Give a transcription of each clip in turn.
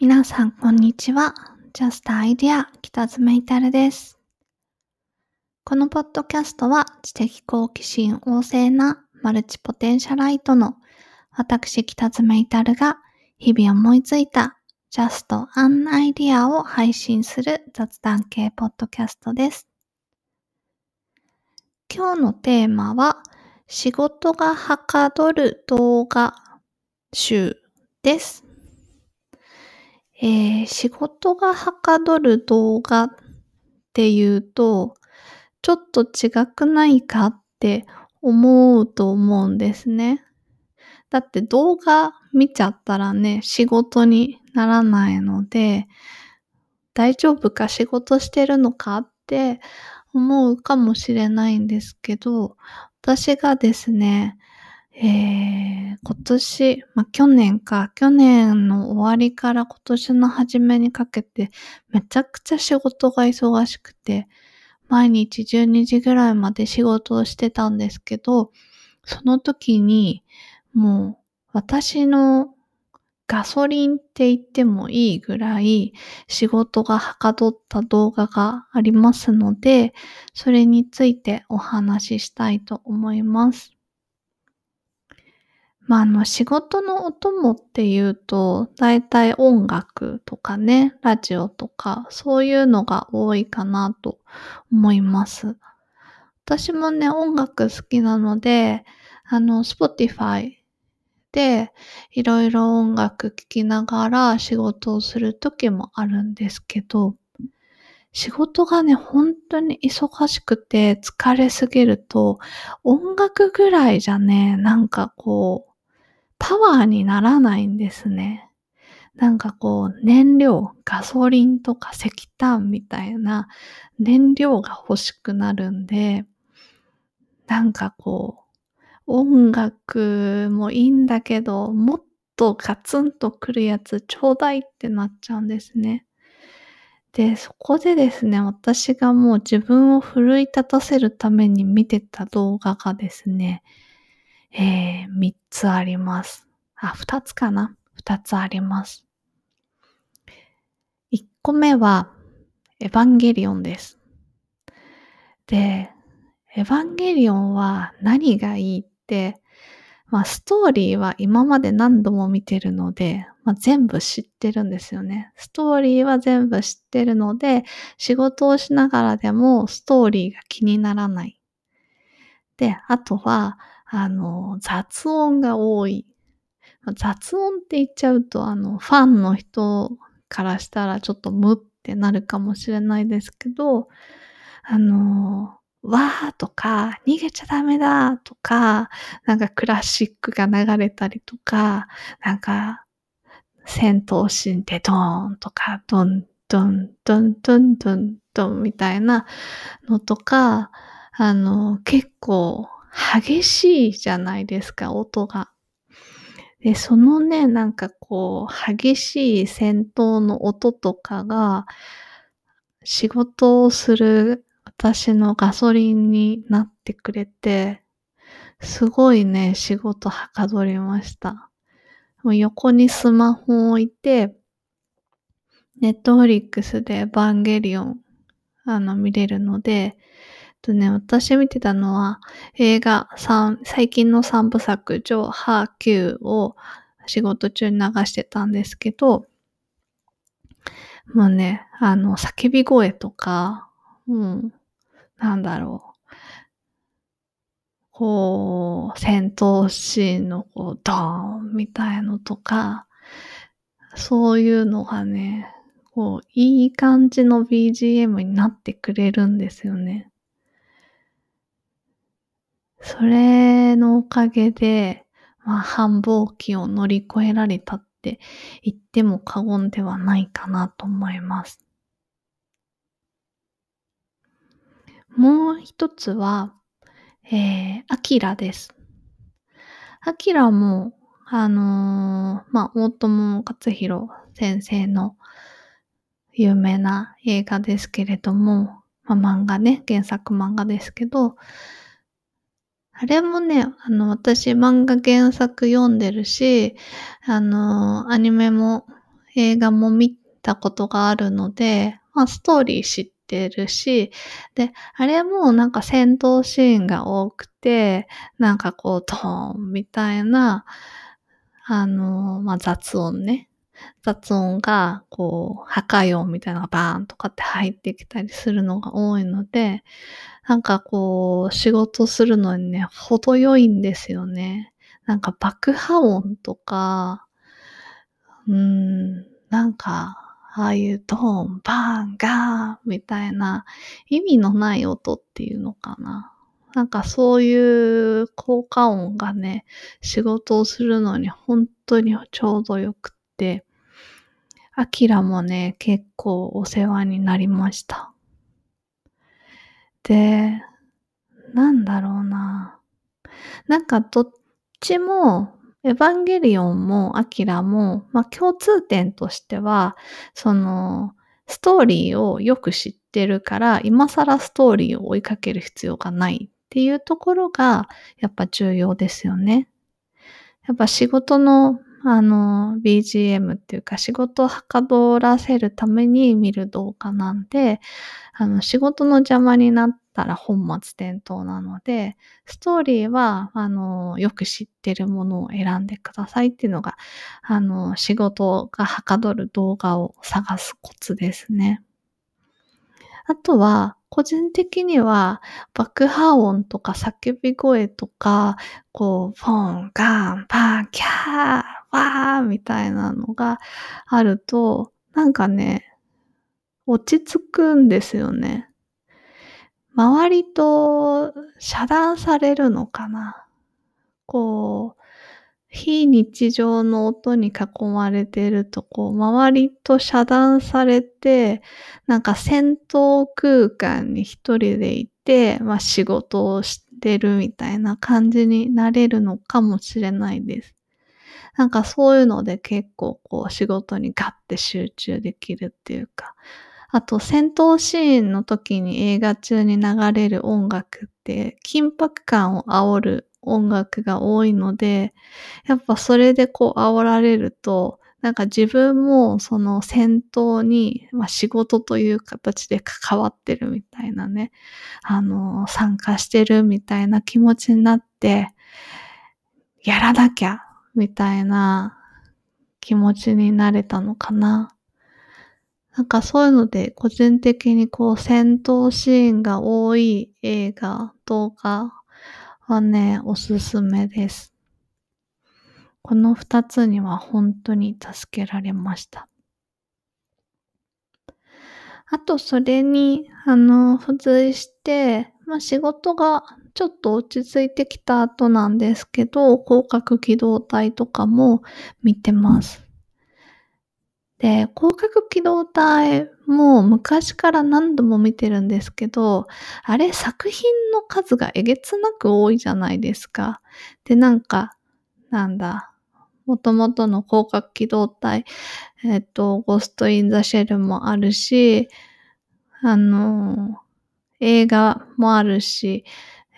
皆さん、こんにちは。Just Idea 北爪いたるです。このポッドキャストは知的好奇心旺盛なマルチポテンシャライトの私北爪いたるが日々思いついた Just an Idea を配信する雑談系ポッドキャストです。今日のテーマは仕事がはかどる動画集です。えー仕事がはかどる動画っていうと、ちょっと違くないかって思うと思うんですね。だって動画見ちゃったらね、仕事にならないので、大丈夫か仕事してるのかって思うかもしれないんですけど、私がですね、えー今年、まあ、去年か、去年の終わりから今年の初めにかけて、めちゃくちゃ仕事が忙しくて、毎日12時ぐらいまで仕事をしてたんですけど、その時に、もう、私のガソリンって言ってもいいぐらい仕事がはかどった動画がありますので、それについてお話ししたいと思います。まあ、あの、仕事のお供っていうと、だいたい音楽とかね、ラジオとか、そういうのが多いかなと思います。私もね、音楽好きなので、あの、Spotify でいろいろ音楽聴きながら仕事をする時もあるんですけど、仕事がね、本当に忙しくて疲れすぎると、音楽ぐらいじゃね、なんかこう、パワーにならないんですね。なんかこう、燃料、ガソリンとか石炭みたいな燃料が欲しくなるんで、なんかこう、音楽もいいんだけど、もっとガツンとくるやつちょうだいってなっちゃうんですね。で、そこでですね、私がもう自分を奮い立たせるために見てた動画がですね、えー、3つあります。あ、2つかな ?2 つあります。1個目は、エヴァンゲリオンです。で、エヴァンゲリオンは何がいいって、まあ、ストーリーは今まで何度も見てるので、まあ、全部知ってるんですよね。ストーリーは全部知ってるので、仕事をしながらでもストーリーが気にならない。で、あとは、あの、雑音が多い。雑音って言っちゃうと、あの、ファンの人からしたらちょっとムってなるかもしれないですけど、あの、わーとか、逃げちゃダメだとか、なんかクラシックが流れたりとか、なんか、戦闘シーンでドーンとか、ドン、ドン、ドン、ドン、ドン、ドンみたいなのとか、あの、結構激しいじゃないですか、音が。で、そのね、なんかこう、激しい戦闘の音とかが、仕事をする私のガソリンになってくれて、すごいね、仕事はかどりました。もう横にスマホを置いて、ネットフリックスでエヴァンゲリオン、あの、見れるので、とね、私見てたのは映画三最近の三部作、ジョー、ハー、キューを仕事中に流してたんですけど、もうね、あの、叫び声とか、うん、なんだろう。こう、戦闘シーンのこう、ドーンみたいのとか、そういうのがね、こう、いい感じの BGM になってくれるんですよね。それのおかげで、まあ、繁忙期を乗り越えられたって言っても過言ではないかなと思います。もう一つは、えー、アキラです。アキラも、あのーまあ、大友克洋先生の有名な映画ですけれども、まあ、漫画ね、原作漫画ですけど、あれもね、あの、私漫画原作読んでるし、あの、アニメも映画も見たことがあるので、まあストーリー知ってるし、で、あれもなんか戦闘シーンが多くて、なんかこうドーンみたいな、あの、まあ雑音ね。雑音が、こう、破壊音みたいなのがバーンとかって入ってきたりするのが多いので、なんかこう、仕事するのにね、程よいんですよね。なんか爆破音とか、うーん、なんか、ああいうドーン、バーン、ガーンみたいな意味のない音っていうのかな。なんかそういう効果音がね、仕事をするのに本当にちょうどよくって、アキラもね、結構お世話になりました。で、なんだろうな。なんかどっちも、エヴァンゲリオンもアキラも、まあ共通点としては、その、ストーリーをよく知ってるから、今更ストーリーを追いかける必要がないっていうところが、やっぱ重要ですよね。やっぱ仕事のあの、BGM っていうか仕事をはかどらせるために見る動画なんで、あの、仕事の邪魔になったら本末転倒なので、ストーリーは、あの、よく知ってるものを選んでくださいっていうのが、あの、仕事がはかどる動画を探すコツですね。あとは、個人的には、爆破音とか叫び声とか、こう、ポン、ガン、パン、キャー、わーみたいなのがあると、なんかね、落ち着くんですよね。周りと遮断されるのかな。こう、非日常の音に囲まれてると、こう、周りと遮断されて、なんか戦闘空間に一人でいて、まあ仕事をしてるみたいな感じになれるのかもしれないです。なんかそういうので結構こう仕事にガッて集中できるっていうか、あと戦闘シーンの時に映画中に流れる音楽って緊迫感を煽る音楽が多いので、やっぱそれでこう煽られると、なんか自分もその戦闘に、まあ、仕事という形で関わってるみたいなね、あの、参加してるみたいな気持ちになって、やらなきゃ、みたいな気持ちになれたのかな。なんかそういうので個人的にこう戦闘シーンが多い映画、動画はね、おすすめです。この二つには本当に助けられました。あと、それに、あの、付随して、まあ、仕事がちょっと落ち着いてきた後なんですけど、広角機動隊とかも見てます。で、広角機動隊も昔から何度も見てるんですけど、あれ作品の数がえげつなく多いじゃないですか。で、なんか、なんだ、もともとの広角機動隊、えっ、と、ゴスト・イン・ザ・シェルもあるし、あの、映画もあるし、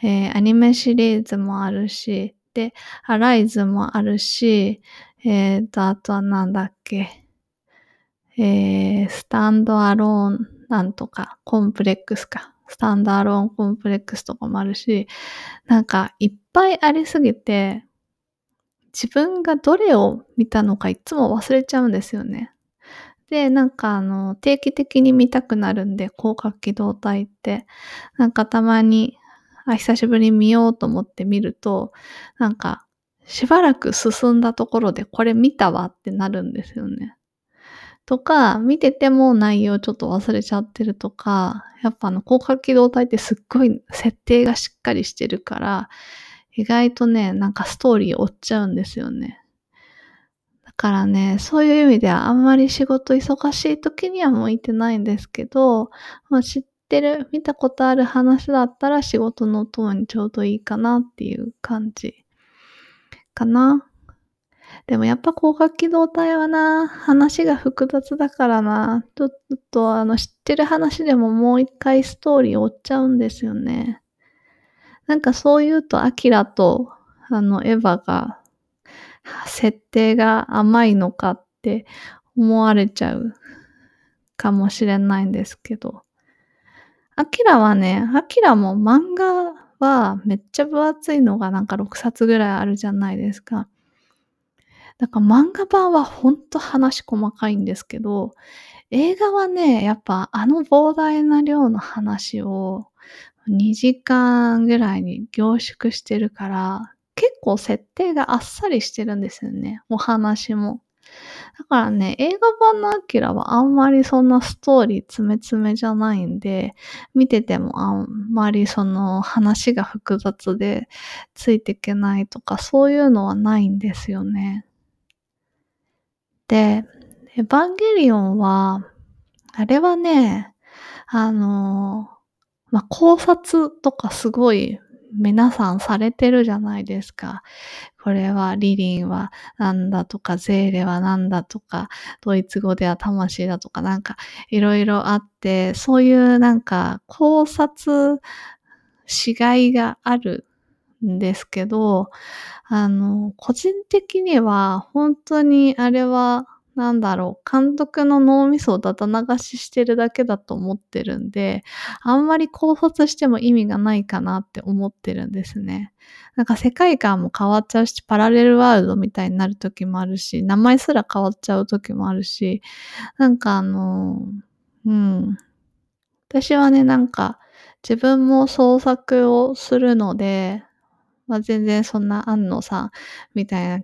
えー、アニメシリーズもあるし、で、アライズもあるし、えっ、と、あとはなんだっけ、えー、スタンドアローンなんとか、コンプレックスか。スタンドアローンコンプレックスとかもあるし、なんかいっぱいありすぎて、自分がどれを見たのかいつも忘れちゃうんですよね。で、なんかあの、定期的に見たくなるんで、広角機動隊って、なんかたまに、あ、久しぶりに見ようと思って見ると、なんか、しばらく進んだところでこれ見たわってなるんですよね。とか、見てても内容ちょっと忘れちゃってるとか、やっぱあの、広角機動隊ってすっごい設定がしっかりしてるから、意外とね、なんかストーリー追っちゃうんですよね。だからね、そういう意味ではあんまり仕事忙しい時には向いてないんですけど、まあ、知っってる、見たことある話だったら仕事の友にちょうどいいかなっていう感じかな？でもやっぱ広角機動隊はな、話が複雑だからな、ちょっとあの知ってる話でももう一回ストーリー追っちゃうんですよね。なんかそう言うと、アキラとあのエヴァが設定が甘いのかって思われちゃうかもしれないんですけど。アキラはね、アキラも漫画はめっちゃ分厚いのがなんか6冊ぐらいあるじゃないですか。だから漫画版はほんと話細かいんですけど、映画はね、やっぱあの膨大な量の話を2時間ぐらいに凝縮してるから、結構設定があっさりしてるんですよね。お話も。だからね、映画版のアキラはあんまりそんなストーリー詰め詰めじゃないんで、見ててもあんまりその話が複雑でついていけないとかそういうのはないんですよね。で、エヴァンゲリオンは、あれはね、あの、まあ、考察とかすごい皆さんされてるじゃないですか。これはリリンはなんだとか、ゼーレはなんだとか、ドイツ語では魂だとか、なんかいろいろあって、そういうなんか考察しがいがあるんですけど、あの、個人的には本当にあれはなんだろう、監督の脳みそをだだ流ししてるだけだと思ってるんで、あんまり考察しても意味がないかなって思ってるんですね。なんか世界観も変わっちゃうし、パラレルワールドみたいになる時もあるし、名前すら変わっちゃう時もあるし、なんかあの、うん。私はね、なんか自分も創作をするので、まあ、全然そんな安野さんみたいな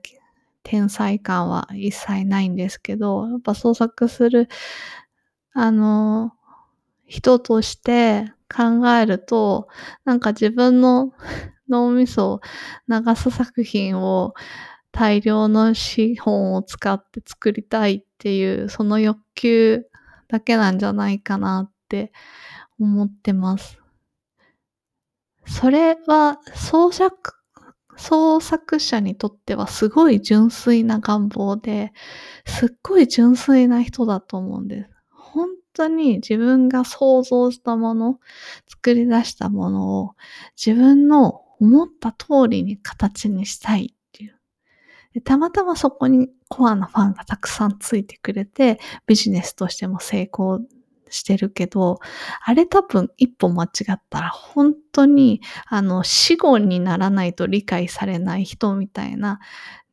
天才感は一切ないんですけど、やっぱ創作する、あの、人として考えると、なんか自分の 脳みそを流す作品を大量の資本を使って作りたいっていう、その欲求だけなんじゃないかなって思ってます。それは創作創作者にとってはすごい純粋な願望で、すっごい純粋な人だと思うんです。本当に自分が想像したもの、作り出したものを自分の思った通りに形にしたいっていう。でたまたまそこにコアなファンがたくさんついてくれて、ビジネスとしても成功してるけど、あれ多分一歩間違ったら本当にあの死後にならないと理解されない人みたいな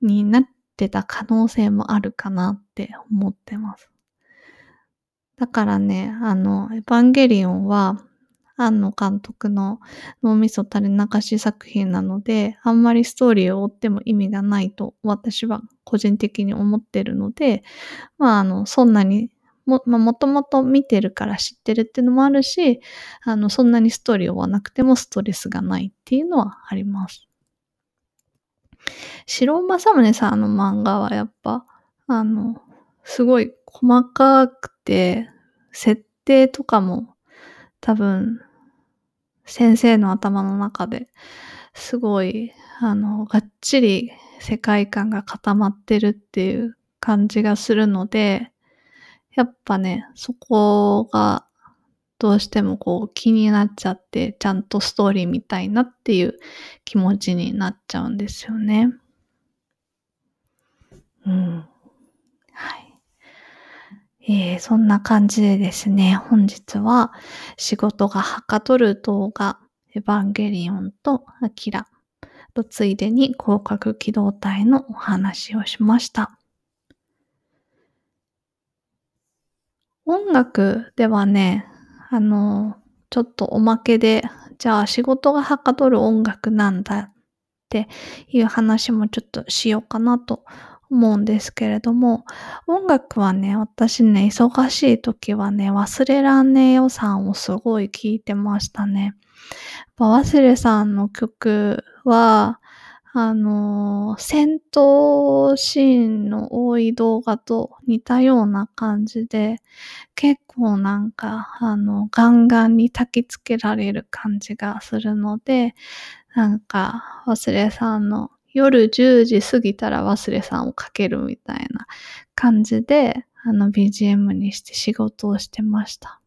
になってた可能性もあるかなって思ってます。だからね、あの、エヴァンゲリオンは、庵野監督の脳みそ垂れ流し作品なので、あんまりストーリーを追っても意味がないと私は個人的に思ってるので、まあ、あの、そんなにも、まあ、もともと見てるから知ってるっていうのもあるし、あの、そんなにストーリーを追わなくてもストレスがないっていうのはあります。白正宗さんの漫画はやっぱ、あの、すごい細かくて、設定とかも多分、先生の頭の中ですごい、あの、がっちり世界観が固まってるっていう感じがするので、やっぱね、そこがどうしてもこう気になっちゃって、ちゃんとストーリー見たいなっていう気持ちになっちゃうんですよね。うん。はい。えー、そんな感じでですね、本日は仕事がはかどる動画、エヴァンゲリオンとアキラとついでに広角機動隊のお話をしました。音楽ではね、あの、ちょっとおまけで、じゃあ仕事がはかどる音楽なんだっていう話もちょっとしようかなと思うんですけれども、音楽はね、私ね、忙しい時はね、忘れらんねえよさんをすごい聴いてましたね。忘れさんの曲は、あのー、戦闘シーンの多い動画と似たような感じで、結構なんか、あの、ガンガンに焚きつけられる感じがするので、なんか、忘れさんの夜10時過ぎたら忘れさんをかけるみたいな感じで、あの BGM にして仕事をしてました。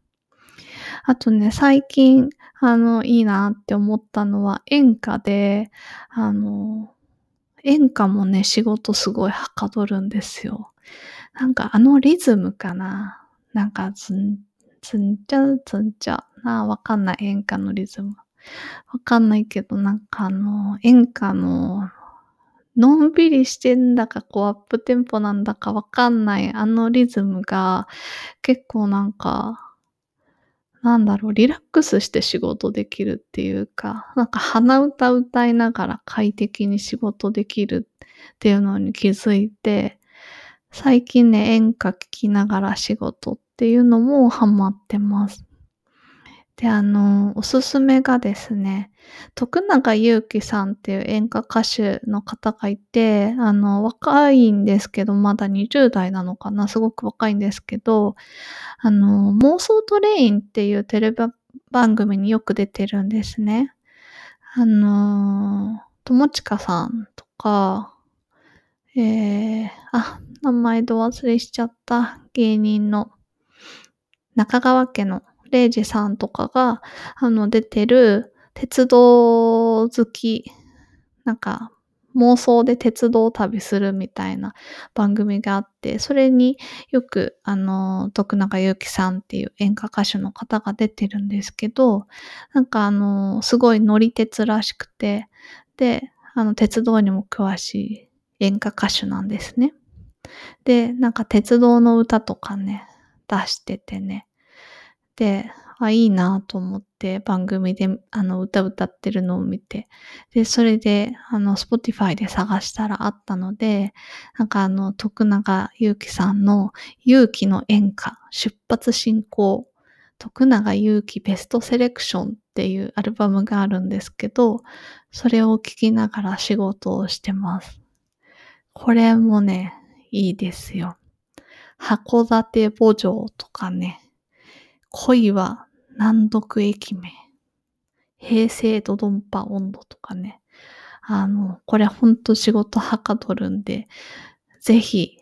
あとね、最近、あの、いいなって思ったのは演歌で、あの、演歌もね、仕事すごいはかどるんですよ。なんかあのリズムかななんかズン、ズンチャズンチャなわかんない演歌のリズム。わかんないけど、なんかあの、演歌の、のんびりしてんだか、こうアップテンポなんだかわかんない、あのリズムが、結構なんか、なんだろう、リラックスして仕事できるっていうか、なんか鼻歌歌いながら快適に仕事できるっていうのに気づいて、最近ね、演歌聴きながら仕事っていうのもハマってます。で、あの、おすすめがですね、徳永ゆうきさんっていう演歌歌手の方がいて、あの、若いんですけど、まだ20代なのかな、すごく若いんですけど、あの、妄想トレインっていうテレビ番組によく出てるんですね。あの、友近さんとか、えー、あ、名前ど忘れしちゃった芸人の中川家のレイジさんとかが、あの、出てる鉄道好き、なんか、妄想で鉄道旅するみたいな番組があって、それによく、あの、徳永ゆうきさんっていう演歌歌手の方が出てるんですけど、なんかあの、すごい乗り鉄らしくて、で、あの、鉄道にも詳しい演歌歌手なんですね。で、なんか鉄道の歌とかね、出しててね、で、あ、いいなと思って番組であの歌歌ってるのを見て、で、それであの Spotify で探したらあったので、なんかあの徳永ゆうきさんの勇気の演歌出発進行徳永ゆうきベストセレクションっていうアルバムがあるんですけど、それを聴きながら仕事をしてます。これもね、いいですよ。函館墓場とかね、恋は難読駅名。平成ドドンパ温度とかね。あの、これほんと仕事はかどるんで、ぜひ、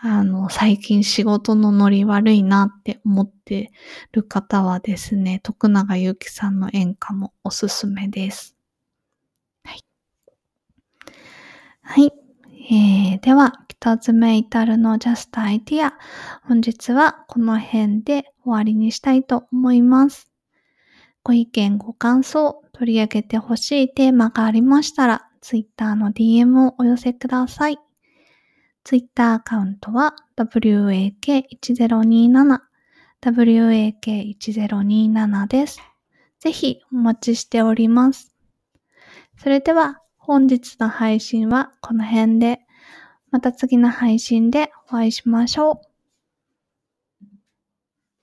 あの、最近仕事のノリ悪いなって思ってる方はですね、徳永ゆうきさんの演歌もおすすめです。はい。はい。えー、では、北爪至るのジャストアイディア。本日はこの辺で終わりにしたいと思います。ご意見、ご感想、取り上げてほしいテーマがありましたら、Twitter の DM をお寄せください。Twitter アカウントは wak1027 wak1027 です。ぜひお待ちしております。それでは本日の配信はこの辺で、また次の配信でお会いしましょう。